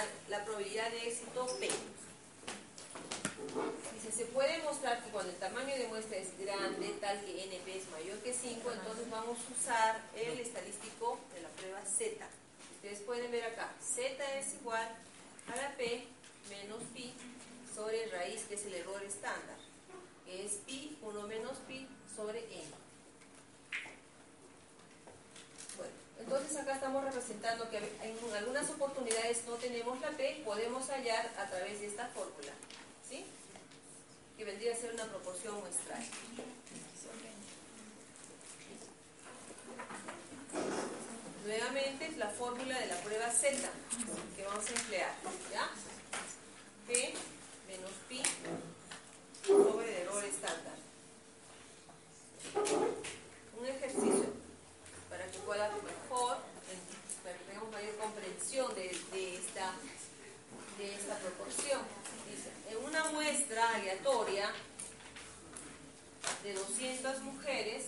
determinar la probabilidad de éxito P. Dice, se puede mostrar que cuando el tamaño de muestra es grande, tal que NP es mayor que 5, entonces vamos a usar el estadístico de la prueba Z. Ustedes pueden ver acá, Z es igual a la P menos pi sobre raíz, que es el error estándar, que es pi, 1 menos pi sobre n. Bueno, entonces acá estamos representando que en algunas oportunidades no tenemos la P, podemos hallar a través de esta fórmula, ¿sí? Que vendría a ser una proporción muestral. Nuevamente la fórmula de la prueba Z que vamos a emplear, ¿ya? P menos pi sobre el error estándar. Un ejercicio mejor, para que tengamos mayor comprensión de, esta, de esta proporción. Dice, en una muestra aleatoria de 200 mujeres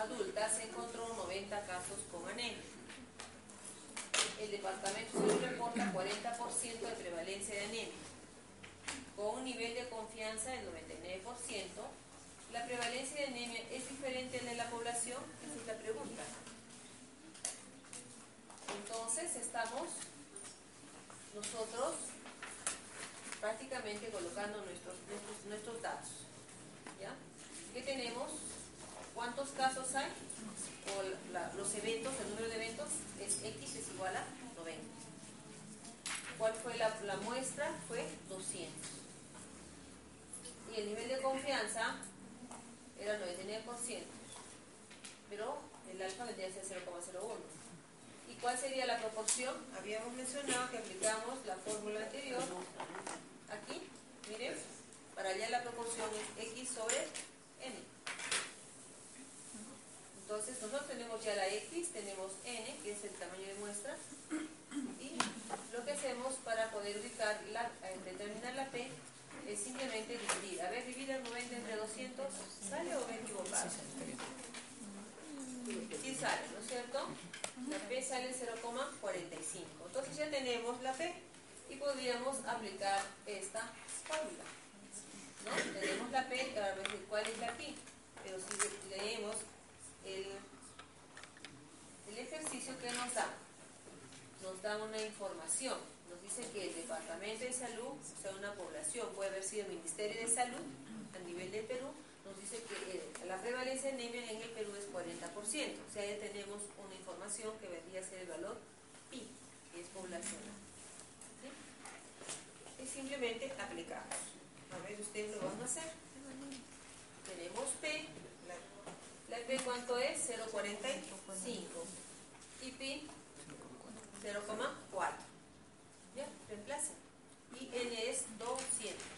adultas se encontró 90 casos con anemia. El departamento se reporta 40% de prevalencia de anemia con un nivel de confianza del 99%, ¿la prevalencia de anemia es diferente en la población? Esa es la pregunta. Entonces estamos nosotros prácticamente colocando nuestros, nuestros, datos. ¿Ya? ¿Qué tenemos? ¿Cuántos casos hay? Los eventos, el número de eventos es X es igual a 90. ¿Cuál fue la, la muestra? Fue 200 y el nivel de confianza era 99%, pero el alfa vendría a ser 0,01. ¿Y cuál sería la proporción? Habíamos mencionado que aplicamos la fórmula anterior, aquí, miren, para allá la proporción es x sobre n. Entonces nosotros tenemos ya la x, tenemos n, que es el tamaño de muestra, y lo que hacemos para poder ubicar la, eh, determinar la p es simplemente dividir. A ver, dividir el 90 entre 200, ¿sale o me equivocado? Sí sale, ¿no es cierto? La P sale 0,45. Entonces ya tenemos la P y podríamos aplicar esta fórmula. Tenemos la P, ahora vamos a decir cuál es la P. Pero si leemos el, el ejercicio que nos da, nos da una información nos dice que el Departamento de Salud, o sea, una población, puede haber sido el Ministerio de Salud a nivel del Perú, nos dice que eh, la prevalencia de anemia en el Perú es 40%. O sea, ya tenemos una información que vendría a ser el valor pi, que es poblacional. Es simplemente aplicamos. A ver, ustedes lo van a hacer. Tenemos P. La P, ¿cuánto es? 0,45. Y pi, 0,4. ¿Ya? Reemplaza. Y N es 200.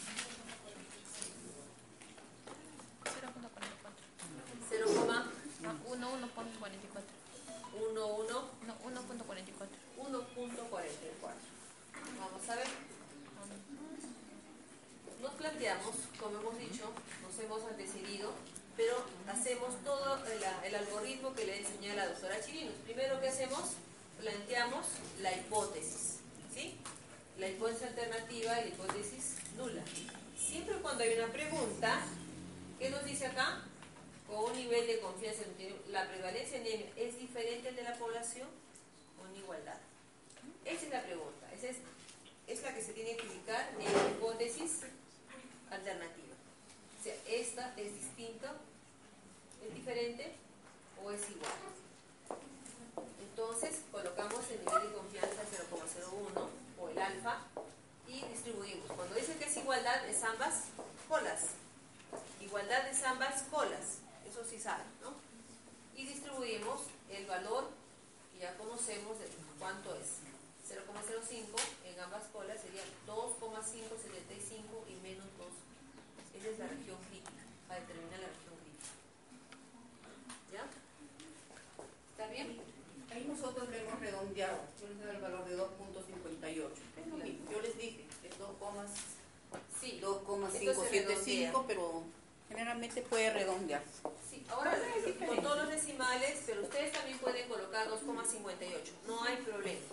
no hay problema.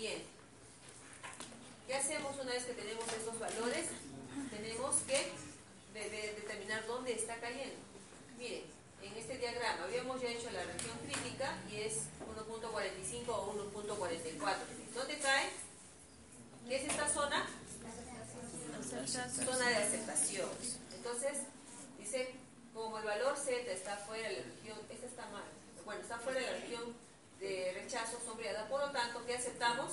Siguiente. ¿Qué hacemos una vez que tenemos estos valores? Tenemos que determinar dónde está cayendo. Miren, en este diagrama habíamos ya hecho la región crítica y es 1.45 o 1.44. ¿Dónde cae? ¿Qué es esta zona? Zona de aceptación. Entonces, dice, como el valor Z está fuera de la región, esta está mal, bueno, está fuera de la región de rechazo sombreada, por lo tanto, ¿qué aceptamos?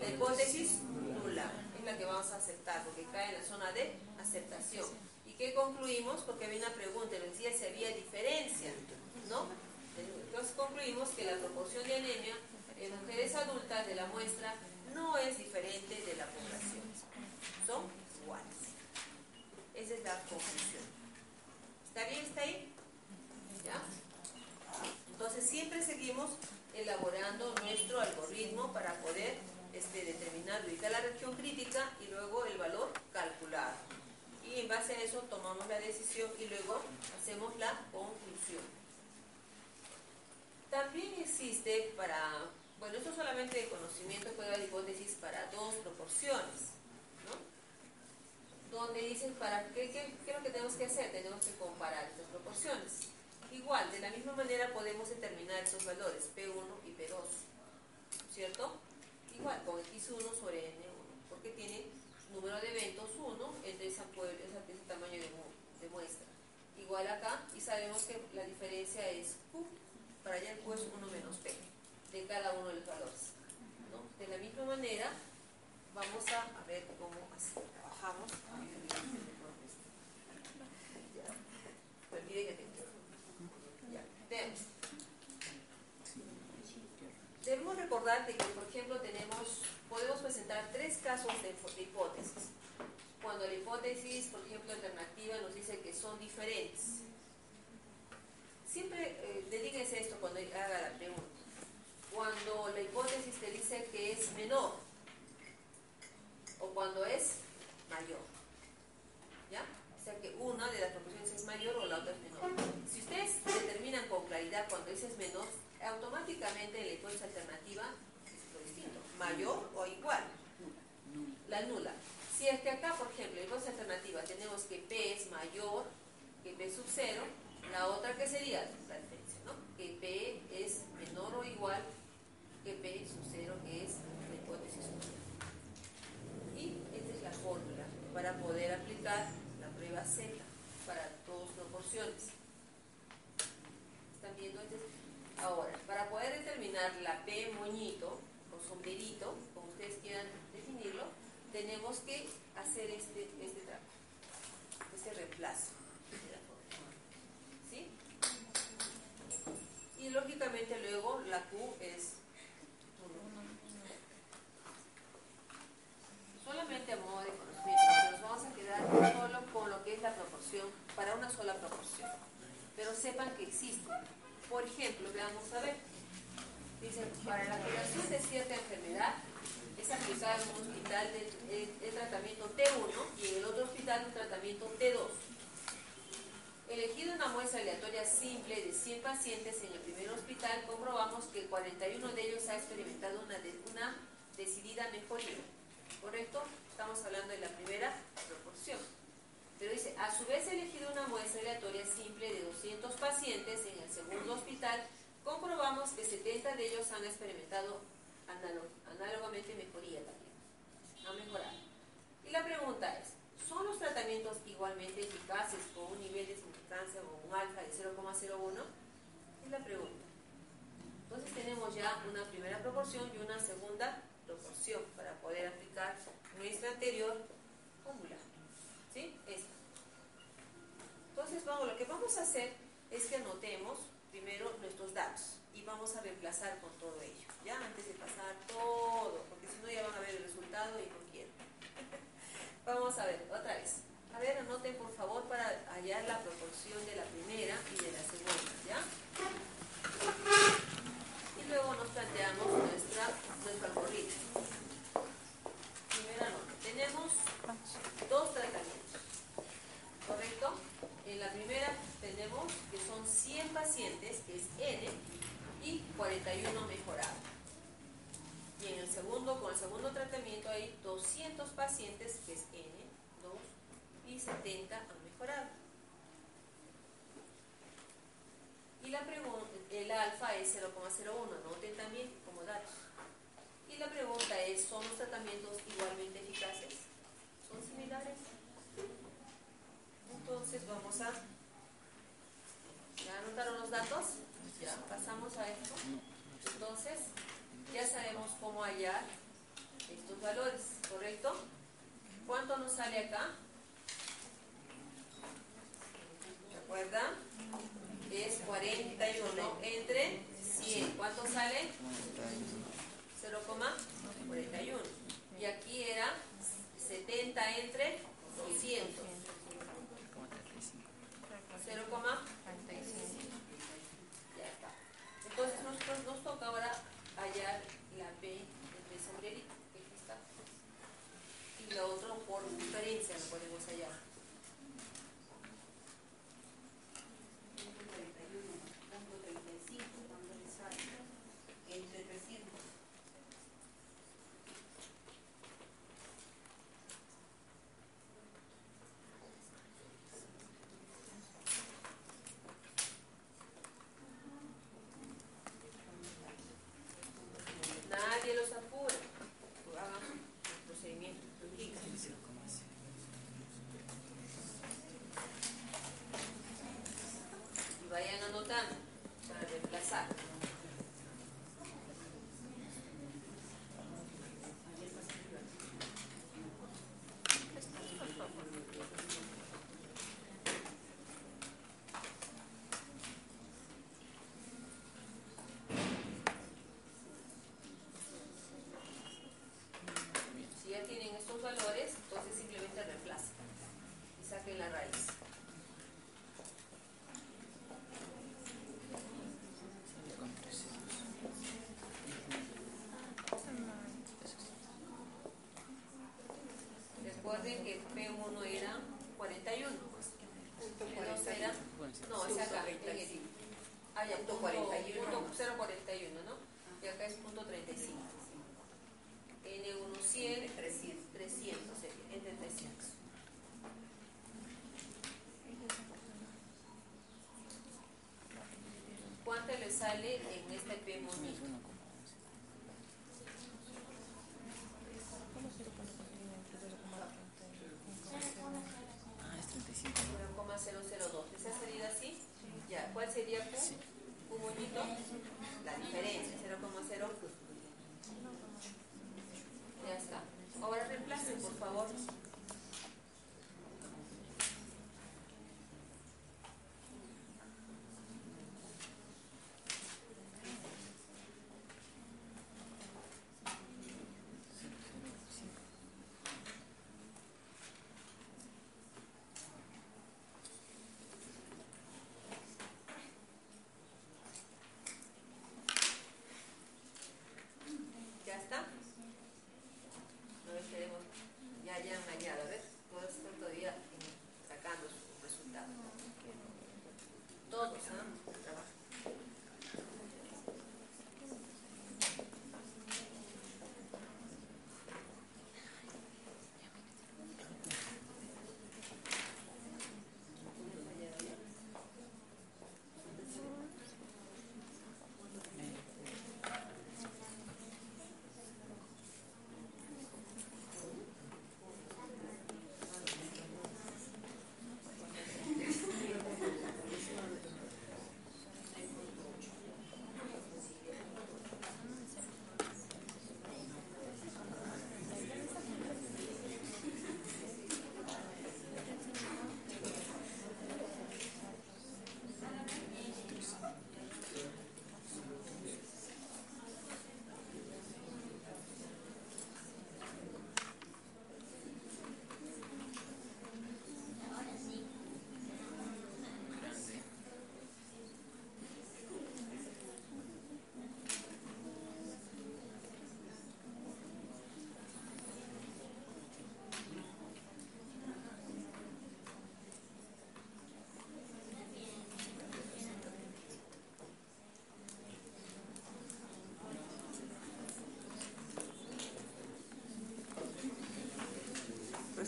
La hipótesis nula es la que vamos a aceptar porque cae en la zona de aceptación. ¿Y qué concluimos? Porque había una pregunta, nos decía si había diferencia, ¿no? Entonces concluimos que la proporción de anemia en mujeres adultas de la muestra no es diferente de la población. Son iguales. Esa es la conclusión. ¿Está bien? ¿Está ahí? ¿Ya? Entonces siempre seguimos elaborando nuestro algoritmo para poder este, determinar, ubicar la región crítica y luego el valor calculado. Y en base a eso tomamos la decisión y luego hacemos la conclusión. También existe para, bueno, esto solamente de conocimiento puede haber hipótesis para dos proporciones, ¿no? Donde dicen, ¿para qué, qué, qué es lo que tenemos que hacer? Tenemos que comparar estas proporciones. Igual, de la misma manera podemos determinar esos valores, P1 y P2, ¿cierto? Igual, con X1 sobre N1, porque tiene número de eventos 1 entre esa, ese tamaño de, de, muestra. Igual acá, y sabemos que la diferencia es Q, para allá el Q es 1 menos P, de cada uno de los valores. ¿no? De la misma manera, vamos a, a ver cómo así trabajamos. Tengo. Debemos recordar que, por ejemplo, tenemos, tres casos de, hipótesis. Cuando la hipótesis, por ejemplo, alternativa nos dice que son diferentes. Siempre eh, esto cuando haga la pregunta. Cuando la hipótesis te dice que es menor o cuando es mayor. ¿Ya? O sea que una de las proporciones es mayor o la otra es menor. Si ustedes determinan con claridad cuando ese es menor, automáticamente la hipótesis alternativa es lo distinto, mayor o igual. La nula. Si es que acá, por ejemplo, en la hipótesis alternativa tenemos que P es mayor que P sub 0, la otra que sería la diferencia, ¿no? Que P es menor o igual que P sub 0, que es la hipótesis nula. Y esta es la fórmula para poder aplicar la prueba Z para todas proporciones. ¿Están viendo? Ahora, para poder determinar la P moñito o sombrerito, como ustedes quieran definirlo, tenemos que hacer este, este trabajo, este reemplazo. ¿Sí? Y lógicamente luego la Q es solamente a modo de conocimiento, nos vamos a quedar solo con lo que es la proporción, para una sola proporción. Pero sepan que existe Por ejemplo, veamos a ver. Dice, para la curación de cierta enfermedad es aplicado en un hospital de, tratamiento T1 y en el otro hospital un tratamiento T2. Elegido una muestra aleatoria simple de 100 pacientes en el primer hospital, comprobamos que 41 de ellos ha experimentado una, una decidida mejoría. ¿Correcto? Estamos hablando de la primera proporción. Pero dice, a su vez elegido una muestra aleatoria simple de 200 pacientes en el segundo hospital, comprobamos que 70 de ellos han experimentado análogamente mejoría también. Han mejorado. Y la pregunta es, ¿son los tratamientos igualmente eficaces con un nivel de sustancia o un alfa de 0,01? Es la pregunta. Entonces tenemos ya una primera proporción y una segunda proporción para poder aplicar nuestra anterior fórmula. ¿Sí? Esta. Entonces, vamos, lo que vamos a hacer es que anotemos primero nuestros datos y vamos a reemplazar con todo ello, ¿ya? Antes de pasar todo, porque si no ya van a ver el resultado y no quiero. vamos a ver, otra vez. A ver, anoten por favor para hallar la proporción de la primera y de la segunda, ¿ya? Y luego nos planteamos nuestra, nuestro algoritmo. Primera nota. Tenemos dos tratamientos, ¿correcto? En la primera tenemos que son 100 pacientes, que es N, y 41 mejorados. En el segundo, con el segundo tratamiento hay 200 pacientes, que es N, 2, y 70 han mejorado. Y la el alfa es 0,01, noten también como datos. Y la pregunta es, ¿son los tratamientos igualmente eficaces? ¿Son similares? Entonces vamos a... ¿Ya anotaron los datos? Ya pasamos a esto. Entonces, ya sabemos cómo hallar estos valores, ¿correcto? ¿Cuánto nos sale acá? ¿Se acuerdan? Es 41 entre 100. ¿Cuánto sale? Si ya tienen estos valores, Que P1 era 41. P2 era, no, es acá, en ah, punto 41. Punto 041, ¿no? Y acá es punto 35. N1 100, 300, 300 entre 300. ¿Cuánto le sale en este P monito? ¿Cuál sería Q? Un moñito. La diferencia, 0,0. Ya está. Ahora reemplacen, por favor. ya está.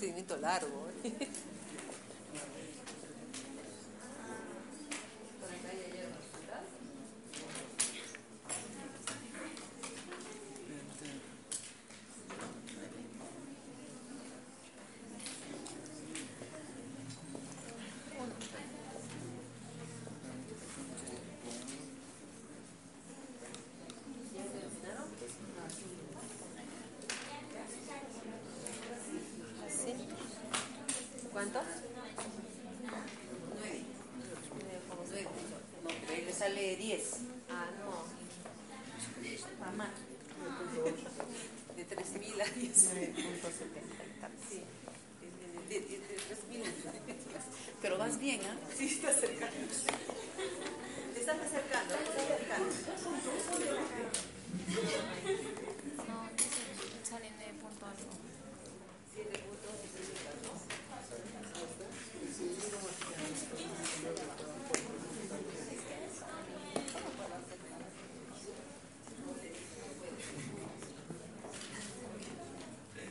Caminito largo. ¿eh? Por acá ya llegan los resultados. ¿Ya terminaron? ¿Sí? ¿Cuánto? Nueve. ¿Cómo se Nueve. No, ahí le sale 10. Ah, no. Mamá. De 3.000 a 10. 9.70 Sí. De, de, de, de 3.000 Pero vas bien, ¿ah? Sí, está acercando. Te estás acercando, te estás acercando. No, dice, sale 9 punto algo. 7 puntos y 5, ¿no?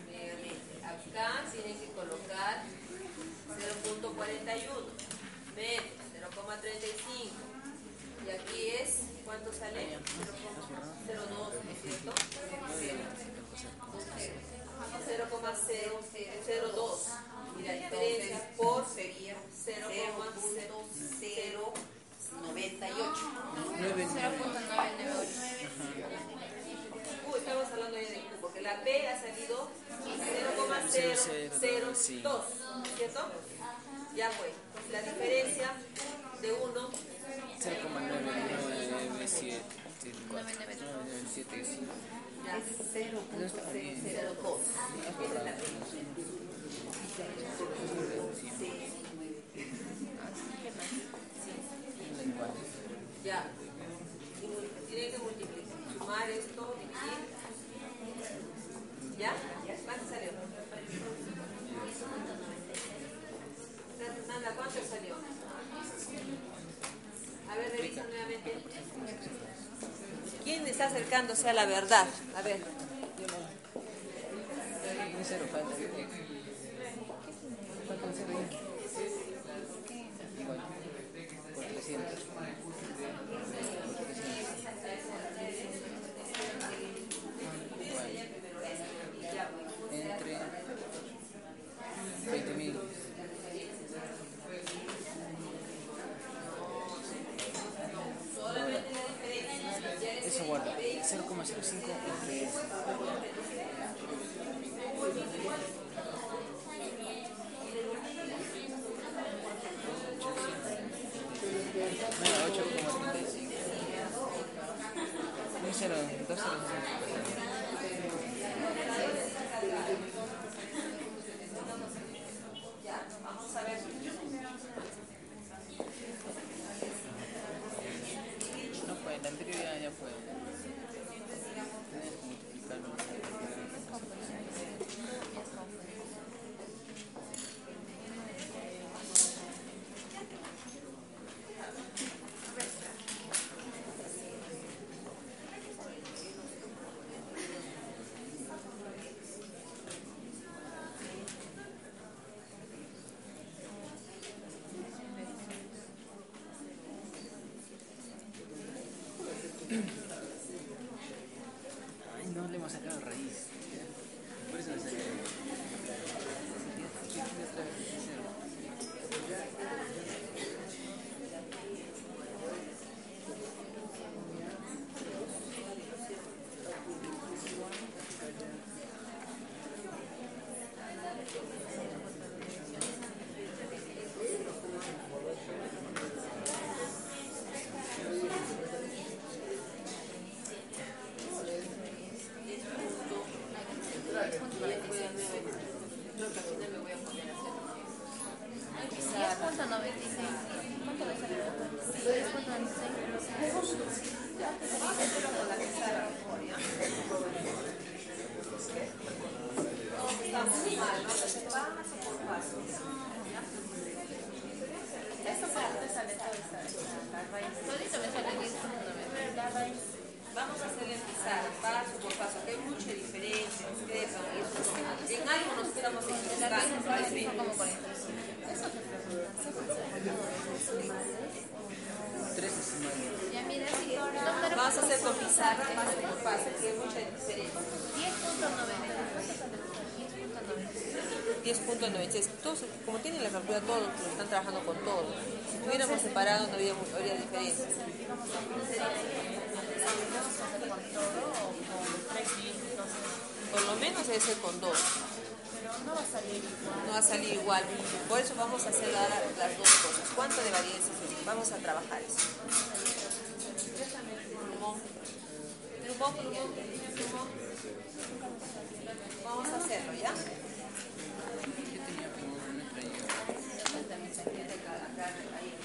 Nuevamente, acá tienen que colocar 0.41 menos 0,35 y aquí es ¿cuánto sale? 0,02 ¿no es cierto? 0,002 y la diferencia por sería 0,0 0.098. 0.998. Q, estamos hablando ya de Q, porque la P ha salido 0,002, ¿cierto? Ya fue. Entonces, la diferencia de 1 ya Es 0.002. Esa es la Ya. Y mul- Tienen que multiplicar. Sumar esto, dividir. ¿Ya? ¿Cuánto salió? Nada, ¿cuánto salió? A ver, revisa nuevamente. ¿Quién está acercándose a la verdad? A ver. 10.90. 10.96. Todos, como tienen la calculadora, todos lo están trabajando con todo. Si tuviéramos separado no habría, habría diferencia. Por lo menos debe ser con dos. Pero no va a salir igual. Por eso vamos a hacer ahora las dos cosas. ¿Cuánto de varianza? Vamos a trabajar eso. Vamos a hacerlo, ¿ya? Yo tenía como una estrella. Cartera. Cartera. Ya.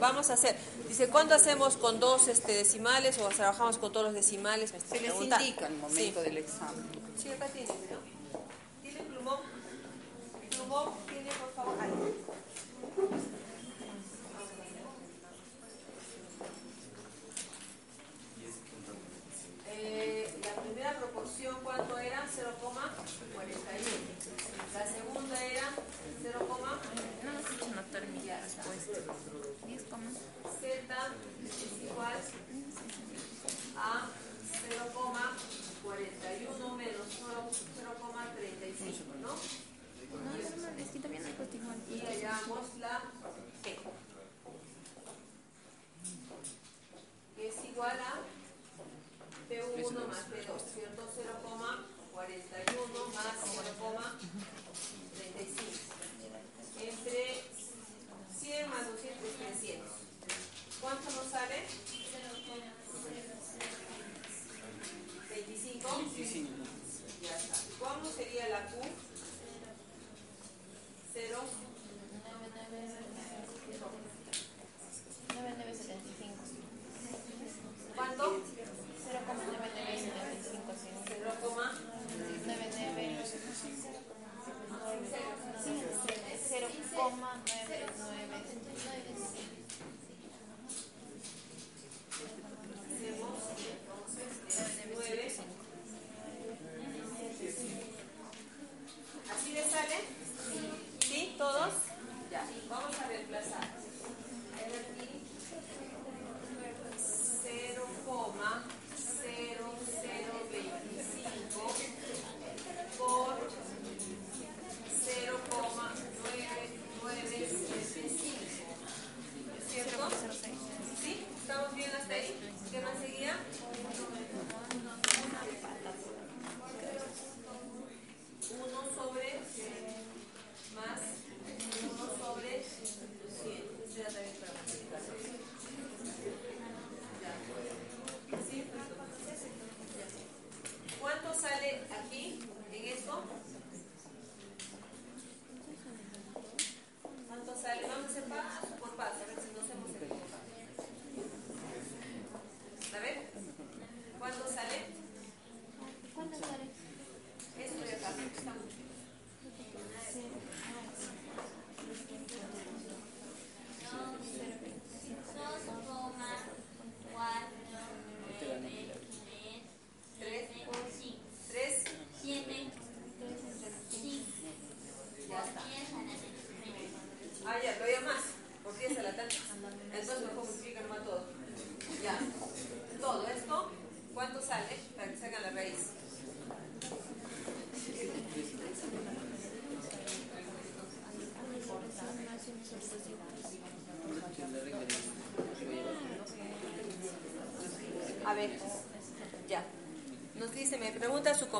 Vamos a hacer. Dice, ¿cuándo hacemos con dos este, decimales o trabajamos con todos los decimales? Me Se les indica el momento Sí. del examen. Sí, acá tiene, ¿no? ¿Tiene plumón? Plumón, tiene, por favor.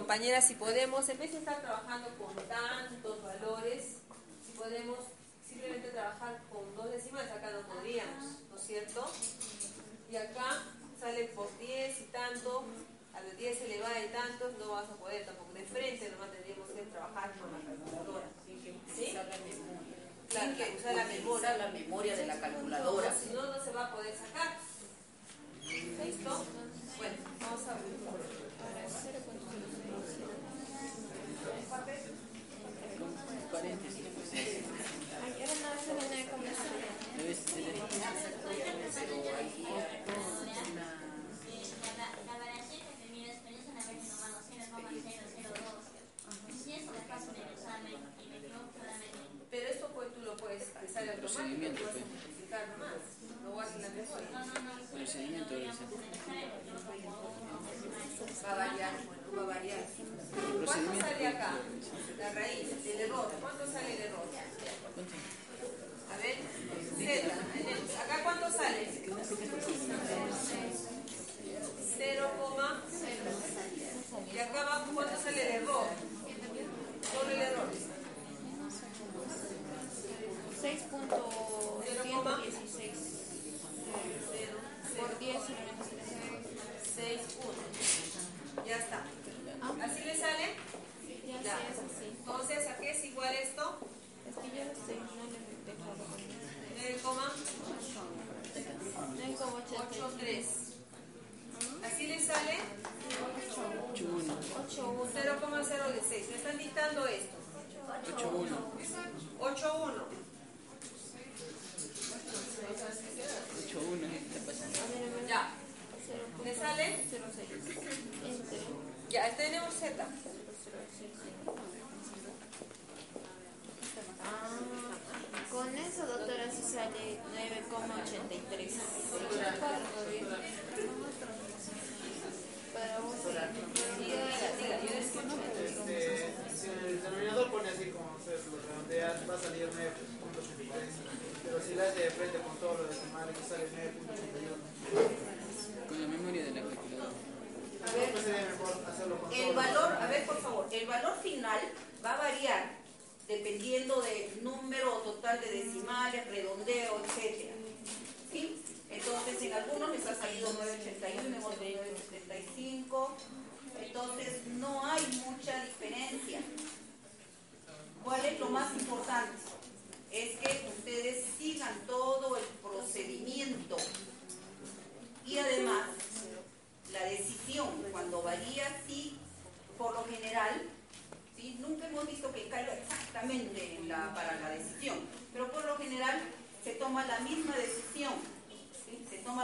Pregunta su compañera si podemos, en vez de estar trabajando con tantos valores, si podemos simplemente trabajar con dos decimales, acá no podríamos, ¿no es cierto? Y acá sale por 10 y tanto, a los 10 elevada y tantos, no vas a poder tampoco. De frente nomás tendríamos que trabajar con la calculadora. ¿Sí? Claro, que usar la memoria. Usar la memoria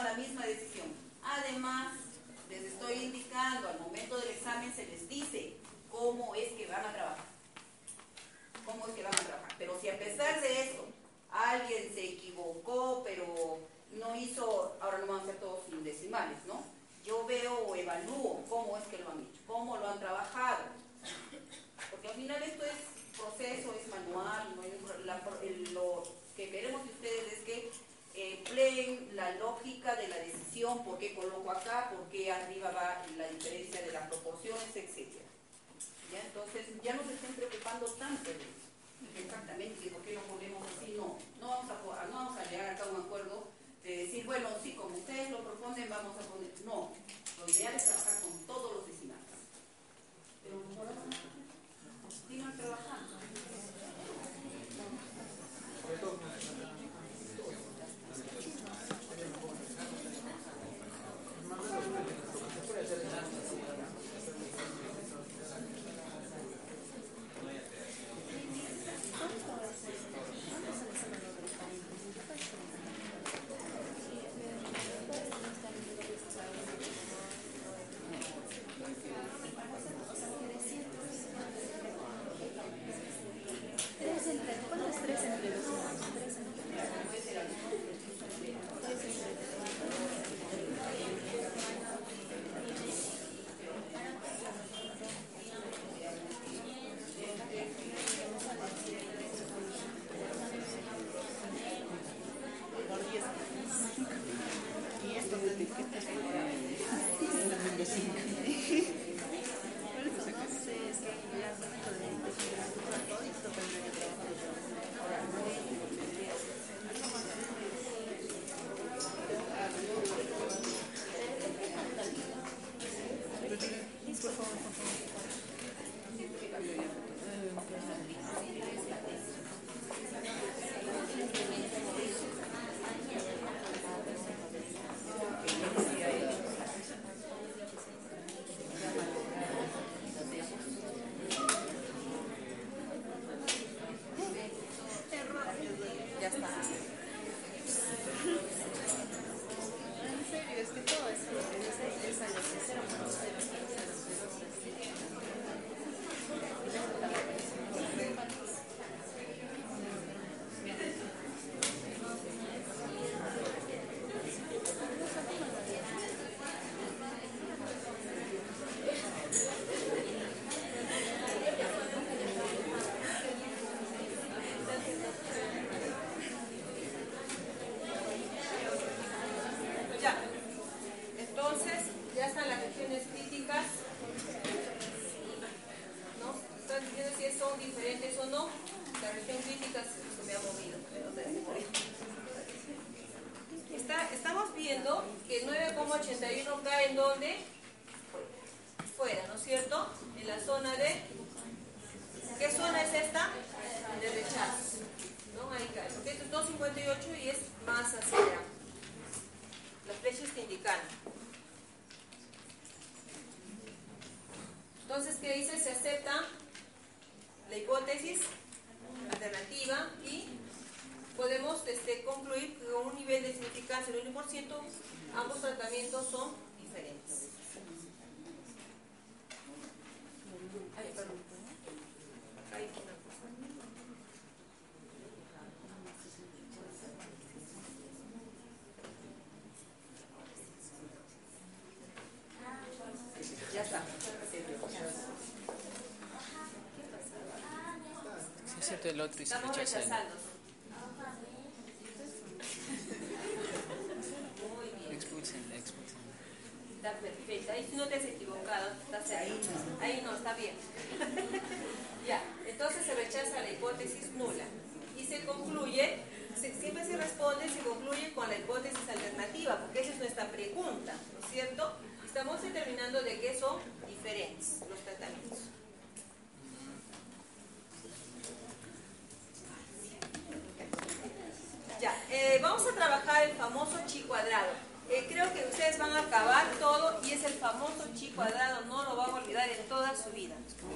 la misma decisión. Además, les estoy indicando, al momento del examen se les dice cómo es que van a trabajar, cómo es que van a trabajar. Pero si a pesar de eso alguien se equivocó, pero no hizo, ahora no van a hacer todos sin decimales, ¿no? Yo veo o evalúo cómo es que lo han hecho, cómo lo han trabajado. Porque al final esto es proceso, es manual, lo que queremos de ustedes es que empleen la lógica de la decisión, por qué coloco acá, por qué arriba va la diferencia de las proporciones, etcétera. ¿Ya? Entonces, ya no se estén preocupando tanto de eso. Exactamente, ¿por qué lo ponemos así? No, no vamos a, no vamos a llegar acá a un acuerdo de decir, bueno, sí, como ustedes lo proponen, vamos a poner. No, lo ideal es trabajar con todos los decimales. Pero mejor sigan trabajando. Si acepta el otro y se Estamos rechaza el rechazando. Muy bien. expulsen, expulsen. Está perfecto. Ahí no te has equivocado. Estás ahí. Ahí no, está bien. ya. Entonces se rechaza la hipótesis nula. Y se concluye, se- siempre se responde, se concluye con la hipótesis alternativa, porque esa es nuestra pregunta, ¿no es cierto? Estamos determinando de qué son diferentes los tratamientos. Ya, eh, vamos a trabajar el famoso chi cuadrado. Eh, creo que ustedes van a acabar todo y es el famoso chi cuadrado, no lo van a olvidar en toda su vida.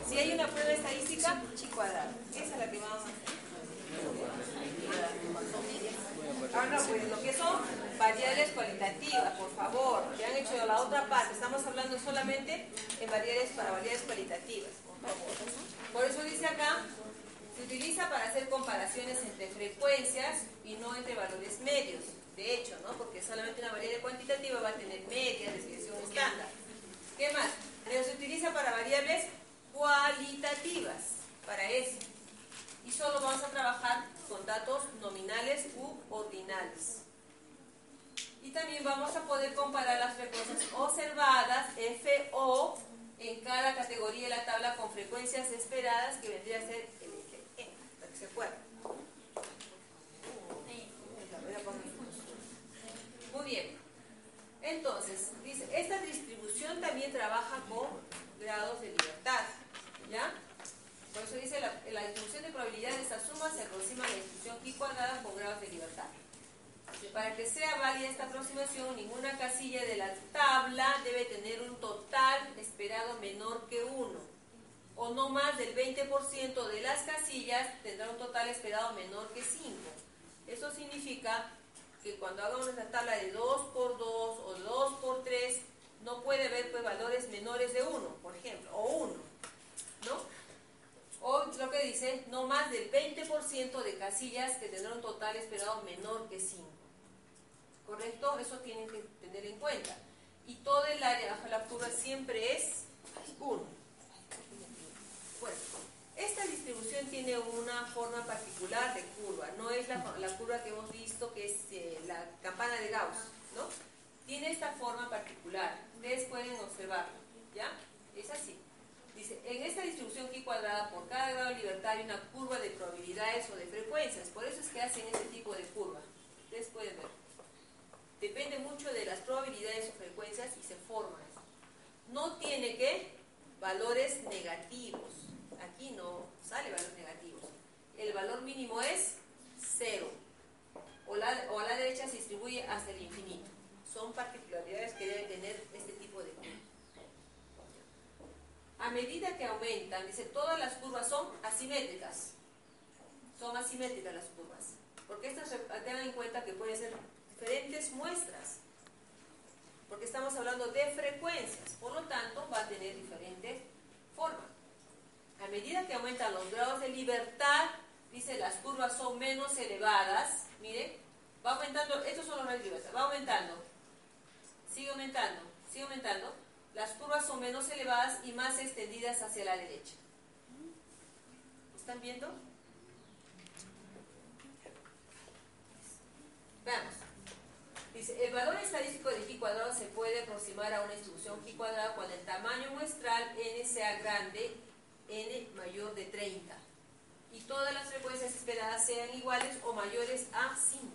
Si hay una prueba estadística, chi cuadrado. Esa es la que vamos a hacer. Ahora, pues lo que son variables cualitativas, por favor, ya han hecho la otra parte. Estamos hablando solamente en variables para variables cualitativas, por favor. Por eso dice acá, se utiliza para hacer comparaciones entre frecuencias y no entre valores medios. De hecho, ¿no? Porque solamente una variable cuantitativa va a tener media, desviación estándar. ¿Qué más? Pero se utiliza para variables cualitativas, para eso. Y solo vamos a trabajar con datos nominales u ordinales. Y también vamos a poder comparar las frecuencias observadas, FO, en cada categoría de la tabla con frecuencias esperadas, que vendría a ser el FE, para que se pueda. Muy bien. Entonces, esta distribución también trabaja con grados de libertad. ¿Ya? Por eso dice, la, distribución de probabilidad de esta suma se aproxima a la distribución pi cuadrada con grados de libertad. Para que sea válida esta aproximación, ninguna casilla de la tabla debe tener un total esperado menor que 1. O no más del 20% de las casillas tendrá un total esperado menor que 5. Eso significa que cuando hagamos una tabla de 2 por 2 o 2 por 3, no puede haber pues, valores menores de 1, por ejemplo, o 1. ¿No? O lo que dice, no más del 20% de casillas que tendrán un total esperado menor que 5. ¿Correcto? Eso tienen que tener en cuenta. Y todo el área bajo la curva siempre es 1. Esta distribución tiene una forma particular de curva. No es la, la curva que hemos visto, que es eh, la campana de Gauss, ¿no? Tiene esta forma particular. Ustedes pueden observarlo, ¿ya? Es así. Dice, en esta distribución aquí cuadrada por cada grado de libertad hay una curva de probabilidades o de frecuencias. Por eso es que hacen este tipo de curva. Ustedes pueden ver. Depende mucho de las probabilidades o frecuencias y se forma eso. No tiene que valores negativos. Aquí no sale valores negativos. El valor mínimo es cero. O, la, o a la derecha se distribuye hasta el infinito. Son particularidades que debe tener este tipo de curva. A medida que aumentan, dice, todas las curvas son asimétricas. Son asimétricas las curvas. Porque estas, tengan en cuenta que pueden ser diferentes muestras. Porque estamos hablando de frecuencias. Por lo tanto, va a tener diferentes formas. A medida que aumentan los grados de libertad, dice, las curvas son menos elevadas. Mire, va aumentando, estos son los grados de libertad, va aumentando. Sigue aumentando, sigue aumentando las curvas son menos elevadas y más extendidas hacia la derecha. ¿Están viendo? Veamos. Dice, el valor estadístico de G cuadrado se puede aproximar a una distribución G cuadrada cuando el tamaño muestral n sea grande, n mayor de 30, y todas las frecuencias esperadas sean iguales o mayores a 5.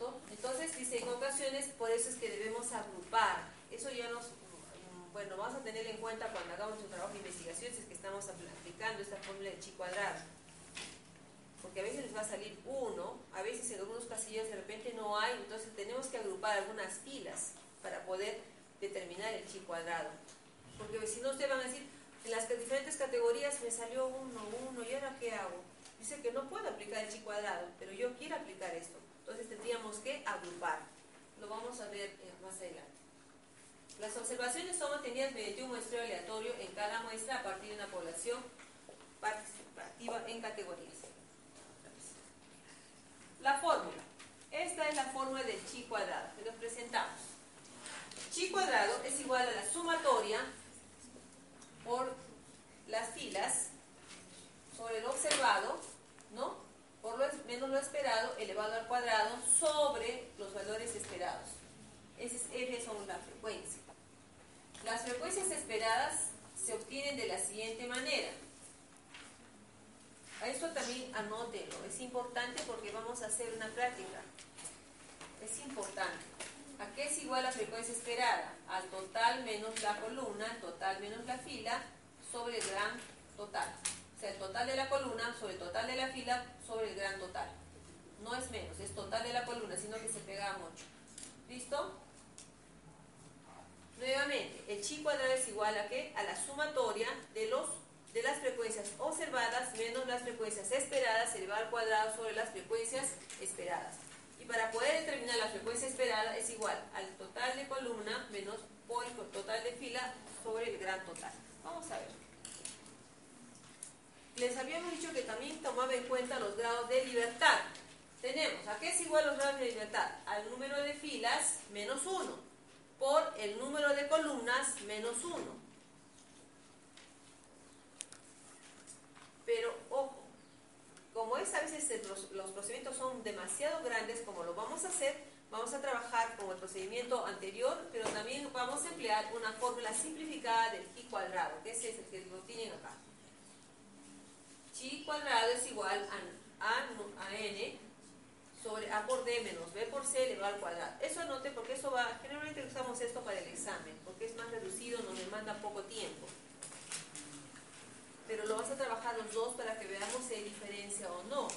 ¿No? Entonces dice, en ocasiones, por eso es que debemos agrupar. Eso ya nos, bueno, vamos a tener en cuenta cuando hagamos nuestro trabajo de investigación, si es que estamos aplicando esta fórmula de chi cuadrado. Porque a veces les va a salir uno, a veces en algunos casillos de repente no hay, entonces tenemos que agrupar algunas filas para poder determinar el chi cuadrado. Porque si no, ustedes van a decir, en las diferentes categorías me salió uno, uno, ¿y ahora qué hago? Dice que no puedo aplicar el chi cuadrado, pero yo quiero aplicar esto. Entonces tendríamos que agrupar. Lo vamos a ver eh, más adelante. Las observaciones son obtenidas mediante un muestreo aleatorio en cada muestra a partir de una población participativa en categorías. La fórmula. Esta es la fórmula del chi cuadrado que nos presentamos. Chi cuadrado es igual a la sumatoria por las filas sobre lo observado, ¿no? Por lo menos lo esperado elevado al cuadrado sobre los valores esperados. Ese es F son la frecuencia. Las frecuencias esperadas se obtienen de la siguiente manera. A esto también anótenlo, es importante porque vamos a hacer una práctica. Es importante. ¿A qué es igual la frecuencia esperada? Al total menos la columna, al total menos la fila, sobre el gran total. O sea, el total de la columna sobre el total de la fila sobre el gran total. No es menos, es total de la columna, sino que se pega mucho. ¿Listo? Nuevamente, el chi cuadrado es igual a qué? A la sumatoria de los de las frecuencias observadas menos las frecuencias esperadas elevado al cuadrado sobre las frecuencias esperadas. Y para poder determinar la frecuencia esperada es igual al total de columna menos por el total de fila sobre el gran total. Vamos a ver. Les habíamos dicho que también tomaba en cuenta los grados de libertad. Tenemos, ¿a qué es igual los grados de libertad? Al número de filas menos 1 por el número de columnas menos 1. Pero ojo, como es a veces los, los, procedimientos son demasiado grandes como lo vamos a hacer, vamos a trabajar con el procedimiento anterior, pero también vamos a emplear una fórmula simplificada del chi cuadrado, que es el que lo tienen acá. Chi cuadrado es igual a, a, a n sobre a por d menos b por c elevado al cuadrado. Eso anote porque eso va, generalmente usamos esto para el examen, porque es más reducido, nos demanda poco tiempo pero lo vas a trabajar los dos para que veamos si hay diferencia o no.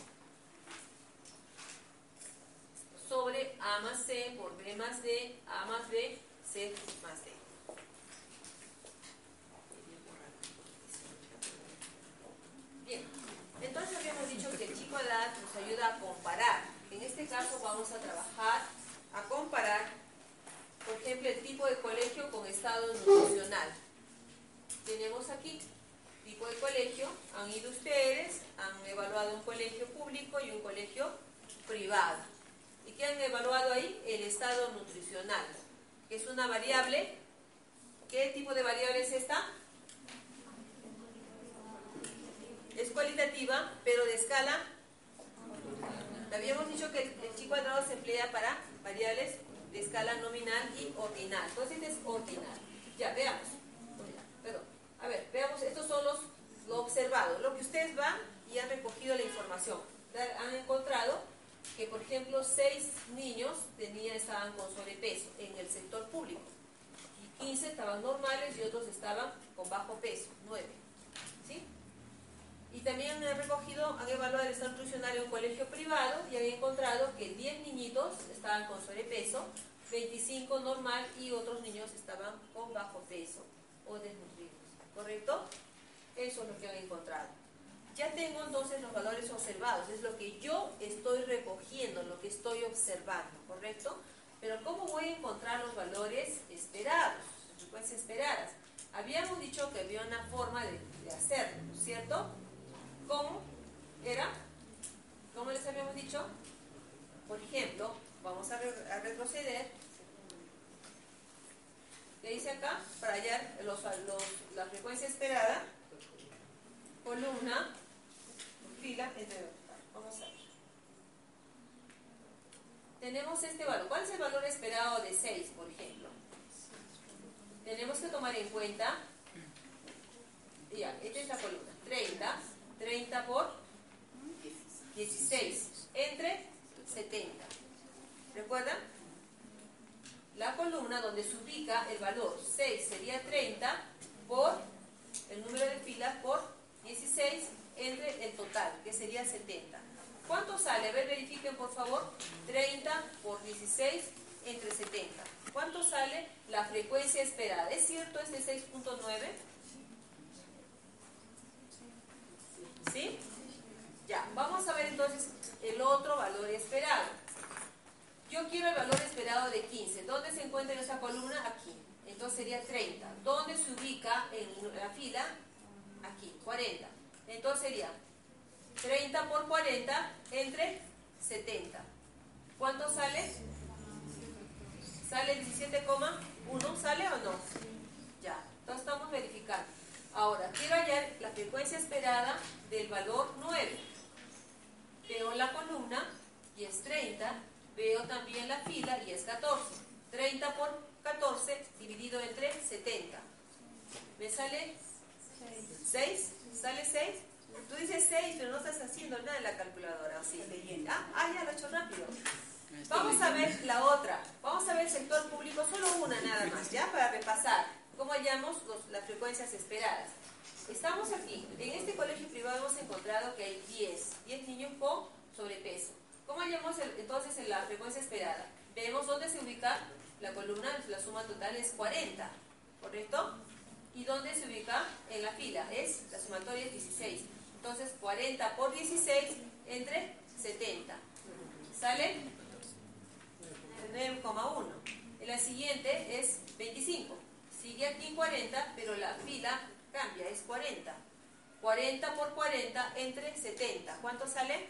Sobre A más C por B más D, A más B, C más D. Bien, entonces habíamos dicho que el chico edad nos ayuda a comparar. En este caso vamos a trabajar a comparar, por ejemplo, el tipo de colegio con estado nutricional. Tenemos aquí tipo de colegio, han ido ustedes, han evaluado un colegio público y un colegio privado. ¿Y qué han evaluado ahí? El estado nutricional, que es una variable. ¿Qué tipo de variable es esta? Es cualitativa, pero de escala. Habíamos dicho que el chi cuadrado se emplea para variables de escala nominal y ordinal. Entonces es ordinal. Ya, veamos. A ver, veamos, estos son los lo observado, lo que ustedes van y han recogido la información. Han encontrado que, por ejemplo, seis niños tenían, estaban con sobrepeso en el sector público y 15 estaban normales y otros estaban con bajo peso, 9. ¿Sí? Y también han recogido, han evaluado el estado nutricional en un colegio privado y han encontrado que 10 niñitos estaban con sobrepeso, 25 normal y otros niños estaban con bajo peso o desnutridos. ¿Correcto? Eso es lo que han encontrado. Ya tengo entonces los valores observados, es lo que yo estoy recogiendo, lo que estoy observando, ¿correcto? Pero ¿cómo voy a encontrar los valores esperados, frecuencias esperadas? Habíamos dicho que había una forma de, hacerlo, ¿cierto? ¿Cómo era? ¿Cómo les habíamos dicho? Por ejemplo, vamos a retroceder ¿Qué dice acá? Hallar los, la frecuencia esperada, columna, fila, entre Vamos a ver. Tenemos este valor. ¿Cuál es el valor esperado de 6, por ejemplo? Tenemos que tomar en cuenta, ya, esta es la columna, 30, 30 por 16, entre 70. ¿Recuerdan? La columna donde se ubica el valor 6 sería 30 por el número de filas por 16 entre el total, que sería 70. ¿Cuánto sale? A ver, verifiquen por favor. 30 por 16 entre 70. ¿Cuánto sale la frecuencia esperada? ¿Es cierto este 6.9? ¿Sí? Ya, vamos a ver entonces el otro valor esperado. Yo quiero el valor esperado de 15. ¿Dónde se encuentra en esa columna? Aquí. Entonces sería 30. ¿Dónde se ubica en la fila? Aquí, 40. Entonces sería 30 por 40 entre 70. ¿Cuánto sale? ¿Sale 17,1? ¿Sale o no? Ya, entonces estamos verificando. Ahora, quiero hallar la frecuencia esperada del valor 9. Veo la columna y es 30. Veo también la fila y es 14. 30 por 14 dividido entre 70. ¿Me sale? 6. ¿Sale 6? Tú dices 6, pero no estás haciendo nada en la calculadora. ¿sí? Ah, ah, ya lo he hecho rápido. Vamos a ver la otra. Vamos a ver el sector público, solo una nada más, ¿ya? Para repasar cómo hallamos las frecuencias esperadas. Estamos aquí. En este colegio privado hemos encontrado que hay 10, 10 niños con sobrepeso. ¿Cómo hallamos entonces la frecuencia esperada? Vemos dónde se ubica la columna, la suma total es 40, ¿correcto? ¿Y dónde se ubica? En la fila, es la sumatoria es 16. Entonces 40 por 16 entre 70. ¿Sale? 9,1. En la siguiente es 25. Sigue aquí 40, pero la fila cambia, es 40. 40 por 40 entre 70. ¿Cuánto sale?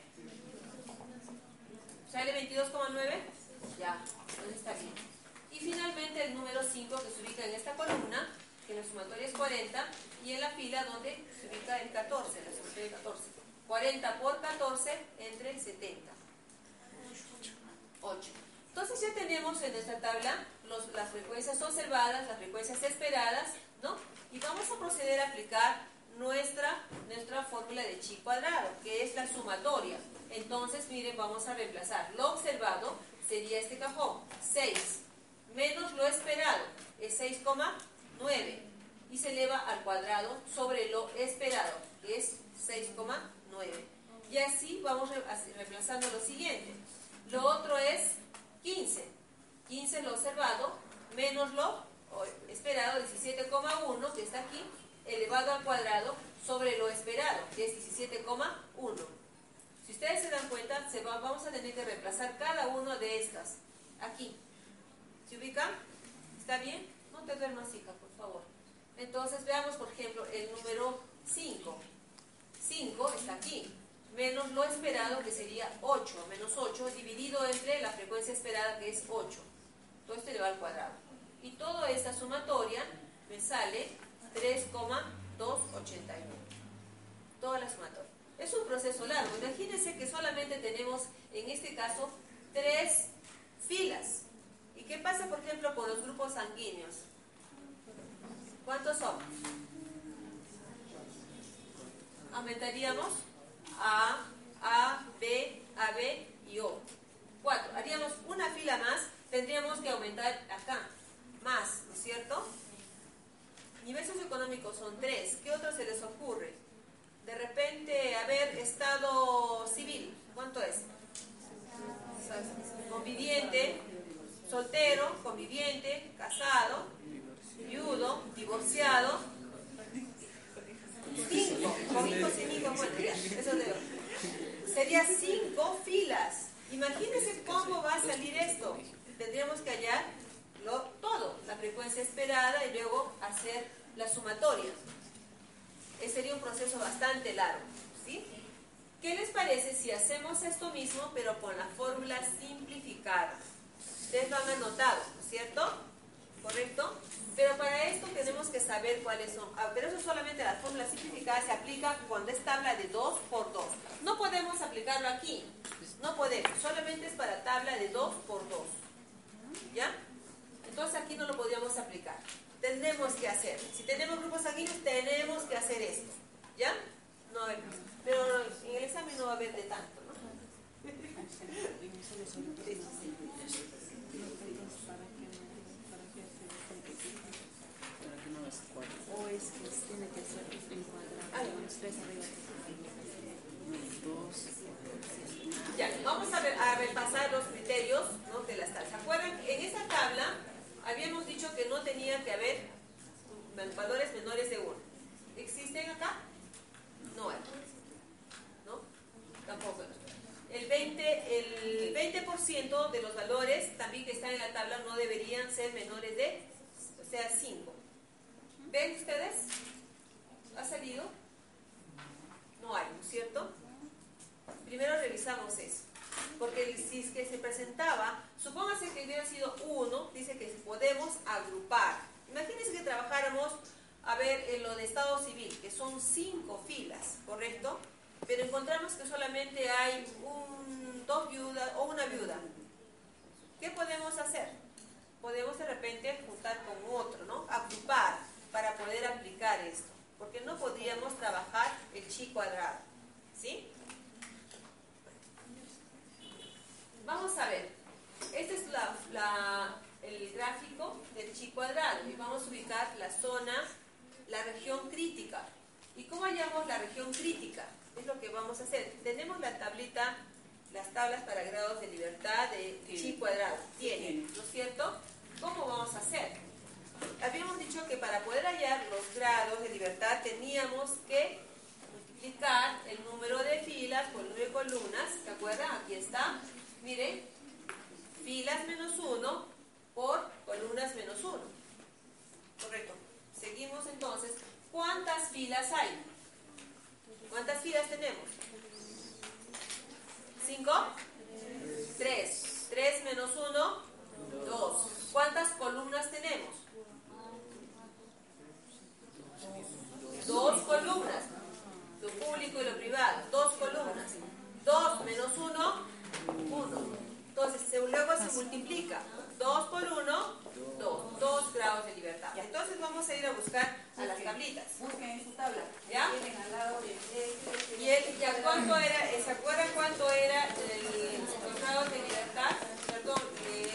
¿Sale 22,9? Ya, entonces está bien. Y finalmente el número 5 que se ubica en esta columna, que en la sumatoria es 40, y en la fila donde se ubica el 14, la sumatoria 14. 40 por 14 entre 70. 8. Entonces ya tenemos en esta tabla las frecuencias observadas, las frecuencias esperadas, ¿no? Y vamos a proceder a aplicar nuestra, nuestra fórmula de chi cuadrado, que es la sumatoria. Entonces, miren, vamos a reemplazar. Lo observado sería este cajón, 6, menos lo esperado, es 6,9. Y se eleva al cuadrado sobre lo esperado, que es 6,9. Y así vamos reemplazando lo siguiente. Lo otro es 15. 15 lo observado menos lo esperado, 17,1, que está aquí, elevado al cuadrado sobre lo esperado, que es 17,1. Si ustedes se dan cuenta, vamos a tener que reemplazar cada una de estas. Aquí. ¿Se ubican? ¿Está bien? No te duermas, hija, por favor. Entonces veamos, por ejemplo, el número 5. 5 está aquí menos lo esperado, que sería 8, menos 8, dividido entre la frecuencia esperada, que es 8. Todo esto elevado al cuadrado. Y toda esta sumatoria me sale 3,281. Toda la sumatoria. Es un proceso largo. Imagínense que solamente tenemos, en este caso, tres filas. ¿Y qué pasa, por ejemplo, con los grupos sanguíneos? ¿Cuántos son? Aumentaríamos a, A, B, AB y O. Cuatro. Haríamos una fila más, tendríamos que aumentar acá. Más, ¿no es cierto? Niveles socioeconómicos son tres. ¿Qué otro se les ocurre? De repente, a ver, estado civil. ¿Cuánto es? Conviviente, soltero, conviviente, casado, viudo, divorciado, Cinco, con hijos sin hijos, bueno, eso debo. Sería cinco filas. Imagínense cómo va a salir esto. Tendríamos que hallar todo, la frecuencia esperada y luego hacer la sumatoria. Ese sería un proceso bastante largo. ¿sí? ¿Qué les parece si hacemos esto mismo, pero con la fórmula simplificada? Ustedes lo han anotado, ¿no es cierto? ¿Correcto? Pero para esto tenemos que saber cuáles son. Ah, pero eso solamente la fórmula simplificada se aplica cuando es tabla de 2 por 2. No podemos aplicarlo aquí. No podemos. Solamente es para tabla de 2 por 2. ¿Ya? Entonces aquí no lo podríamos aplicar tenemos que hacer. Si tenemos grupos sanguíneos, tenemos que hacer esto. ¿Ya? No va a haber Pero en el examen no va a haber de tanto, ¿no? O es que tiene que ser en cuadrado, tres. Ya, vamos a, ver, a repasar los criterios de las tablas. ¿Se acuerdan? En esa tabla habíamos dicho que no tenía que haber valores menores de 1. ¿Existen acá? No hay. ¿No? Tampoco. El 20, el 20% de los valores también que están en la tabla no deberían ser menores de, o sea, 5. ¿Ven ustedes? ¿Ha salido? No hay, ¿no es cierto? Primero revisamos eso. Porque si es que se presentaba, supóngase que hubiera sido 1, dice que podemos agrupar. Imagínense que trabajáramos, a ver, en lo de Estado Civil, que son 5 filas, ¿correcto? Pero encontramos que solamente hay un, dos viudas o una viuda. ¿Qué podemos hacer? Podemos de repente juntar con otro, ¿no? Agrupar para poder aplicar esto. Porque no podríamos trabajar el chi cuadrado. ¿Sí? Vamos a ver. Este es la- la- el gráfico del chi cuadrado. Y vamos a ubicar la zona, la región crítica. ¿Y cómo hallamos la región crítica? Es lo que vamos a hacer. Tenemos la tablita, las tablas para grados de libertad de chi cuadrado. Tienen, ¿no es cierto? ¿Cómo vamos a hacer? Habíamos dicho que para poder hallar los grados de libertad teníamos que multiplicar el número de filas por el número de columnas. ¿Se acuerdan? Aquí está. Miren, filas menos 1 por columnas menos 1. Correcto. Seguimos entonces. ¿Cuántas filas hay? ¿Cuántas filas tenemos? ¿Cinco? Tres. Tres menos uno, dos. ¿Cuántas columnas tenemos? Dos columnas. Lo público y lo privado. Dos columnas. Dos menos uno, uno. Entonces, se- luego se multiplica. Dos por uno, dos. Dos grados de libertad. Entonces, vamos a ir a buscar a las tablitas. Busquen en su tabla. ¿Ya? Lado de este, ¿Y el, ya cuánto era, eh, se acuerdan cuánto era el, los grados de libertad? Perdón, eh,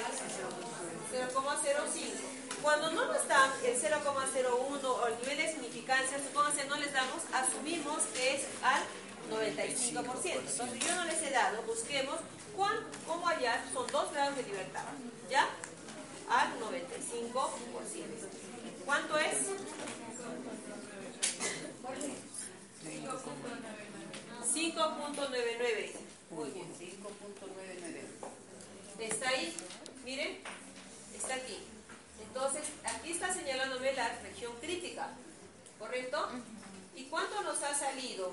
0,05. Cuando no nos dan el 0,01 o el nivel de significancia, supónganse no les damos, asumimos que es al 95%. Entonces yo no les he dado, busquemos cuán, cómo hallar, son dos grados de libertad, ¿ya? Al 95%. ¿Cuánto es? 5.99. Muy bien, 5.99. Está ahí, miren, está aquí. Entonces, aquí está señalándome la región crítica, ¿correcto? ¿Y cuánto nos ha salido?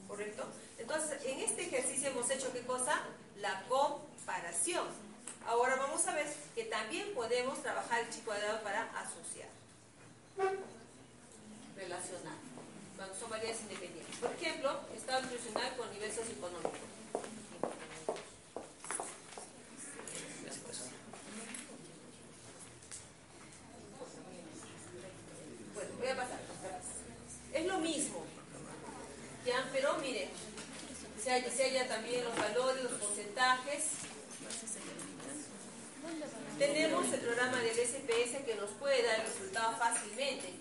¿Correcto? Entonces, en este ejercicio hemos hecho qué cosa? La comparación. Ahora vamos a ver que también podemos trabajar el chi cuadrado para asociar relacional, cuando son variables independientes. Por ejemplo, estado nutricional con nivel socioeconómico. Bueno, voy a pasar. Es lo mismo, ¿ya? Pero miren, se halla, se halla también los valores, los porcentajes. Tenemos el programa del SPS que nos puede dar el resultado fácilmente.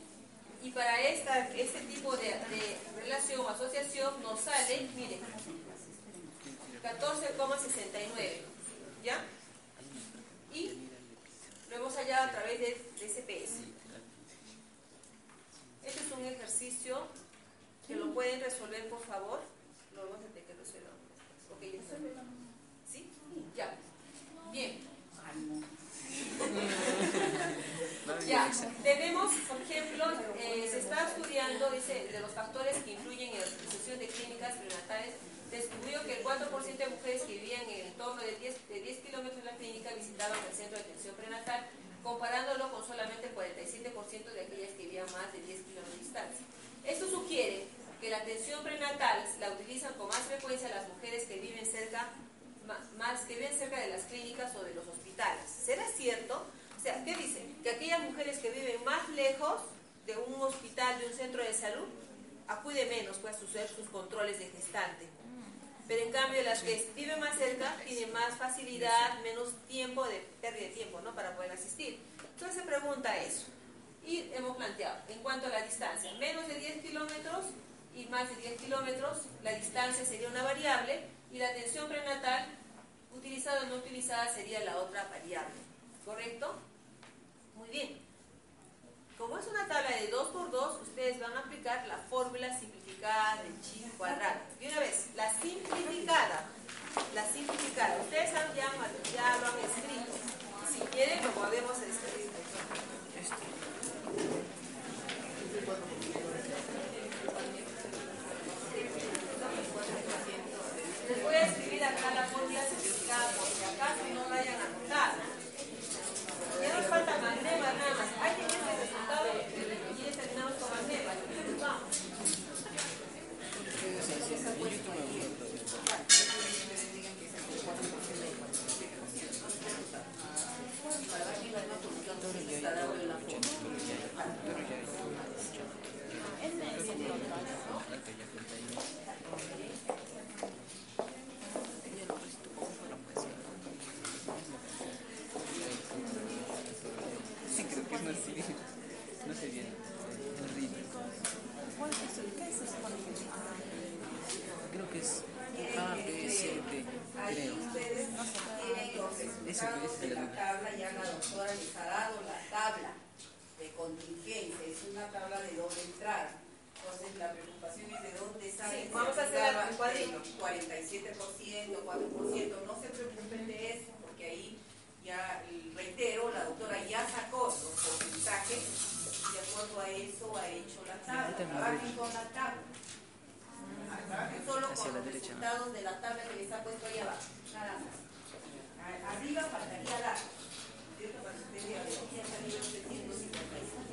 Y para esta, este tipo de, de asociación nos sale, miren, 14,69. ¿Ya? Y lo hemos hallado a través del SPS. Este es un ejercicio que lo pueden resolver, por favor. Luego de que resuelvan. Ok, ya está. ¿Sí? Ya. Bien. Ya, tenemos, por ejemplo, eh, se está estudiando, dice, de los factores que influyen en la utilización de clínicas prenatales, descubrió que el 4% de mujeres que vivían en el entorno de 10, de 10 kilómetros de la clínica visitaban el centro de atención prenatal, comparándolo con solamente el 47% de aquellas que vivían más de 10 kilómetros de distancia. Esto sugiere que la atención prenatal la utilizan con más frecuencia las mujeres que viven cerca más que viven cerca de las clínicas o de los hospitales. ¿Será cierto? O sea, ¿qué dice? Que aquellas mujeres que viven más lejos de un hospital, de un centro de salud, acude menos pues, a sus controles de gestante. Pero en cambio las que viven más cerca tienen más facilidad, menos tiempo de pérdida de tiempo, ¿no? Para poder asistir. Entonces se pregunta eso. Y hemos planteado, en cuanto a la distancia, menos de 10 kilómetros y más de 10 kilómetros, la distancia sería una variable y la atención prenatal utilizada o no utilizada sería la otra variable. ¿Correcto? Bien. Como es una tabla de 2 por 2, ustedes van a aplicar la fórmula simplificada del chi cuadrado. Y una vez, la simplificada, la simplificada, ustedes ya, ya lo han escrito. Si quieren, lo podemos escribir. Les voy a escribir acá la fórmula simplificada por si no la hayan anotado. Ya nos falta magnema nada más. Hay que ver el resultado y ya terminamos con magnema. Vamos. Sí, creo que es así. No sé bien. El ritmo. Creo que es A, B, C, D. Ahí Creo. ustedes tienen los resultados de la tabla, ya la doctora les ha dado la tabla de contingencia, es una tabla Entonces la preocupación es de dónde sale. Sí, vamos a hacer el cuadrito. 47%, 4%, no se preocupen de eso, porque ahí ya, reitero, la doctora ya sacó los porcentajes, y de acuerdo a eso ha hecho la tabla. Trabajen con la tabla. Trabajen solo con los derecha. resultados de la tabla que les ha puesto ahí abajo. Nada más. A- Arriba faltaría la. Para que ustedes ya salió 755.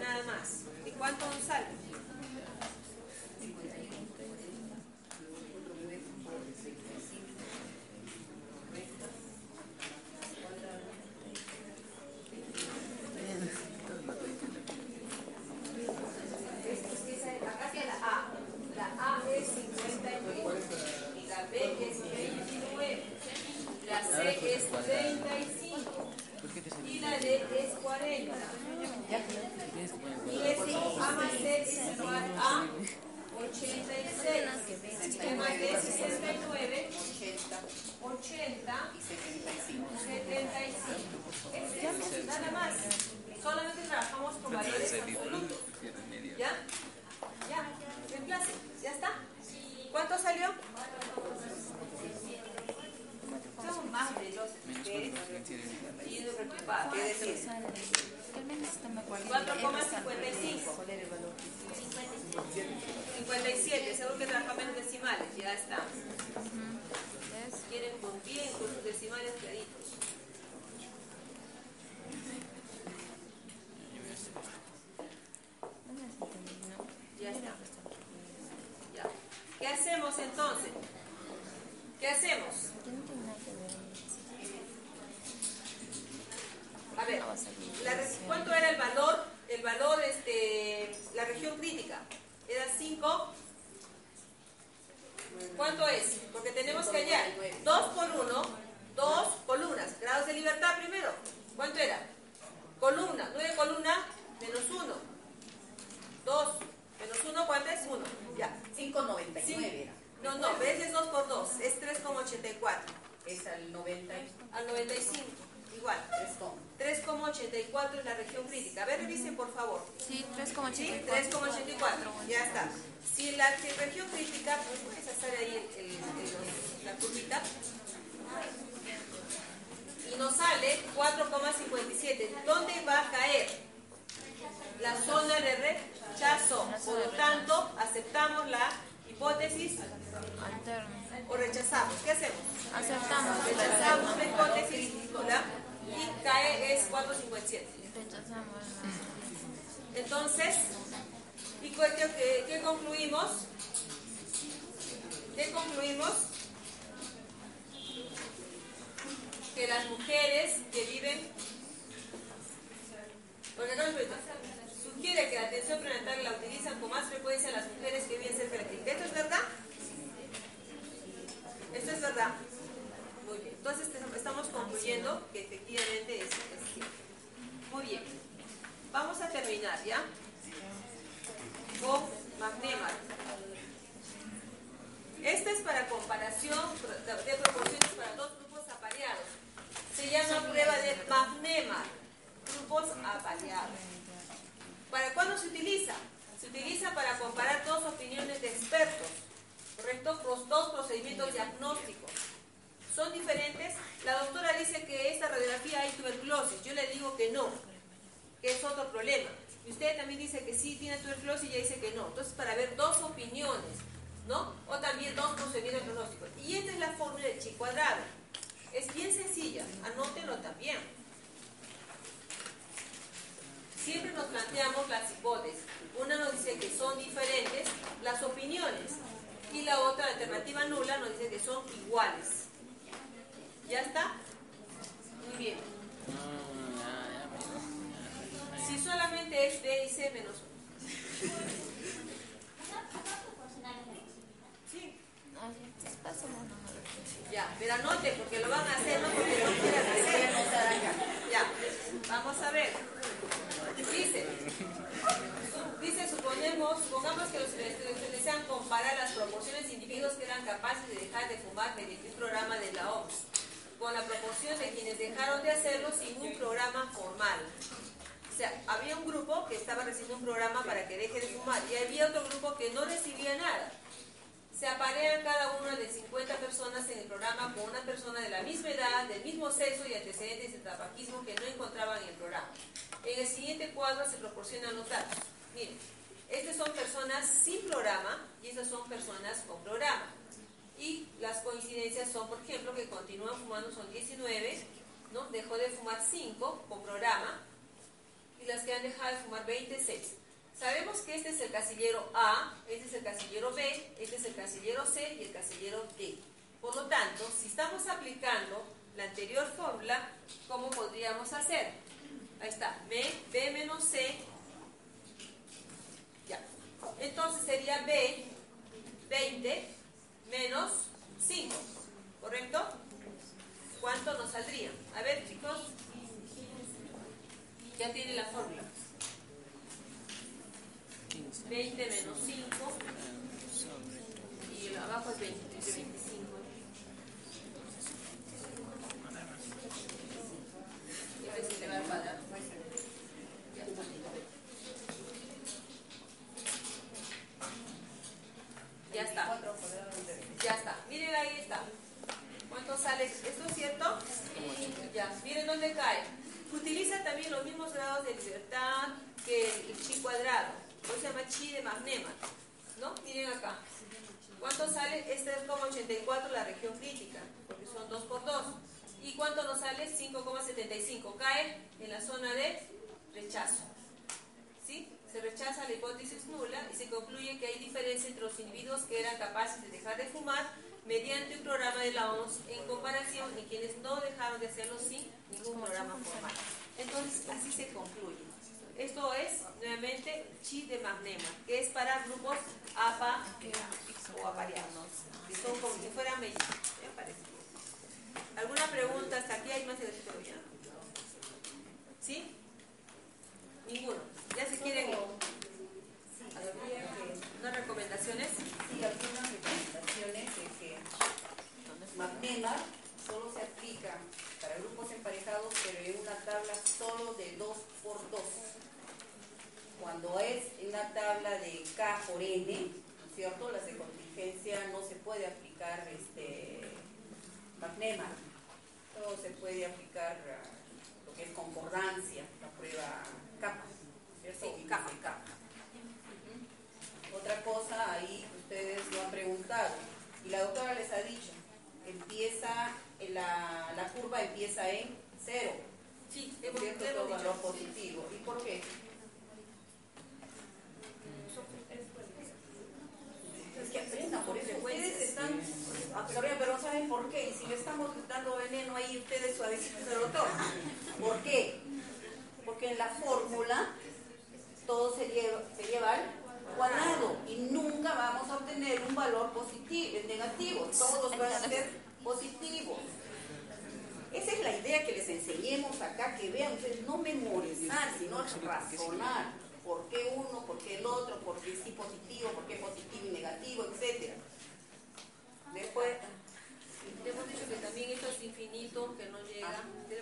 Nada más. ¿Y cuánto nos Y nos sale 4,57. ¿Dónde va a caer? La zona de rechazo. Por lo tanto, aceptamos la hipótesis o rechazamos. ¿Qué hacemos? Aceptamos. Rechazamos la hipótesis y cae es 4,57. Rechazamos. Entonces, ¿y qué, qué- qué concluimos? ¿Qué concluimos? Que las mujeres que viven... Sugiere que la atención prenatal la utilizan con más frecuencia las mujeres que viven cerca de. ¿Esto es verdad? ¿Esto es verdad? Muy bien. Entonces estamos concluyendo que efectivamente es, es cierto. Muy bien. Vamos a terminar, ¿ya? Con Magnemar. Esta es para comparación de proporciones para dos grupos apareados. Se llama prueba de Magnemar. Grupos apareados. ¿Para cuándo se utiliza? Se utiliza para comparar dos opiniones de expertos. ¿Correcto? Dos procedimientos diagnósticos. ¿Son diferentes? La doctora dice que esta radiografía hay tuberculosis. Yo le digo que no que es otro problema. Y usted también dice que sí tiene tuberculosis y ella dice que no. Entonces, para ver dos opiniones, ¿no? O también dos procedimientos diagnósticos. Y esta es la fórmula del chi cuadrado. Es bien sencilla, anótenlo también. Siempre nos planteamos las hipótesis. Una nos dice que son diferentes las opiniones y la otra, la alternativa nula, nos dice que son iguales. ¿Ya está? Bien. Amigo. Ya, Si solamente es B y C menos 1. Sí. Ya, pero anote porque lo van a hacer, no porque lo quieran hacer. Ya, vamos a ver. Dice, dice, suponemos, supongamos que los investigadores desean comparar las proporciones de individuos que eran capaces de dejar de fumar mediante un programa de la OMS con la proporción de quienes dejaron de hacerlo sin un programa formal. O sea, había un grupo que estaba recibiendo un programa para que deje de fumar y había otro grupo que no recibía nada. Se aparean cada una de 50 personas en el programa con una persona de la misma edad, del mismo sexo y antecedentes de tabaquismo que no encontraban en el programa. En el siguiente cuadro se proporcionan los datos. Miren, estas son personas sin programa y estas son personas con programa. Y las coincidencias son, por ejemplo, que continúan fumando son 19, ¿no? dejó de fumar 5 con programa y las que han dejado de fumar 26. Sabemos que este es el casillero A, este es el casillero B, este es el casillero C y el casillero D. Por lo tanto, si estamos aplicando la anterior fórmula, ¿cómo podríamos hacer? Ahí está, B, B menos C. Ya. Entonces sería B, 20 menos 5, ¿correcto? ¿Cuánto nos saldría? A ver, chicos. Ya tiene la fórmula. 15. 20 menos 5 Sobre. y el abajo es 20, 25. Y a ver si le va a. Ya. Ya está. Ya está. Miren ahí está. ¿Cuánto sale? ¿Esto es cierto? Ya. Miren dónde cae. Utiliza también los mismos grados de libertad que el chi cuadrado. Se llama chi de magnema. ¿No? Miren acá. ¿Cuánto sale? Este es como 84 la región crítica, porque son 2 por 2. ¿Y cuánto nos sale? 5,75. Cae en la zona de rechazo. ¿Sí? Se rechaza la hipótesis nula y se concluye que hay diferencia entre los individuos que eran capaces de dejar de fumar mediante un programa de la OMS en comparación de quienes no dejaron de hacerlo sin ningún programa formal. Entonces, así se concluye. Esto es, nuevamente, chi de magnema, que es para grupos APA o apareados, que son como si fueran mellizos. ¿Alguna pregunta hasta aquí? ¿Hay más ya? ¿Sí? Ninguno. Ya si quieren, unas recomendaciones. Sí, algunas recomendaciones de que Magnema solo se aplica para grupos emparejados, pero en una tabla solo de 2 por 2. Cuando es una tabla de K por N, ¿no es cierto? Las de contingencia no se puede aplicar este Magnema. Solo se puede aplicar ah, lo que es concordancia, la prueba capa, ¿cierto? Sí, capa. capa. Otra cosa, ahí ustedes lo han preguntado, y la doctora les ha dicho, empieza, la, la curva empieza en cero, Sí, ¿no es cierto? Todo valor positivo. ¿Y por qué? Es que aprendan, por eso ustedes están, ah, pero, pero no saben por qué, y si le estamos dando veneno ahí, ustedes suavecitos se lo toman. ¿Por qué? Porque en la fórmula todo se lleva, se lleva al cuadrado y nunca vamos a obtener un valor positivo, negativo, todos van a ser positivos. Esa es la idea que les enseñemos acá, que vean ustedes, no memorizar, sino razonar. ¿Por qué uno? ¿Por qué el otro? ¿Por qué sí positivo? ¿Por qué positivo y negativo? Etcétera. Después... Hemos dicho que también esto es infinito, que no llega. Ah, de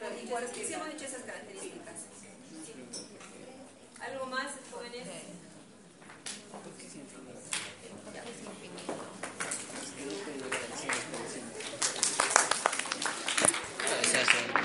sí, sí, hemos dicho esas características. Sí. ¿Algo más, jóvenes? Porque es infinito. Es infinito.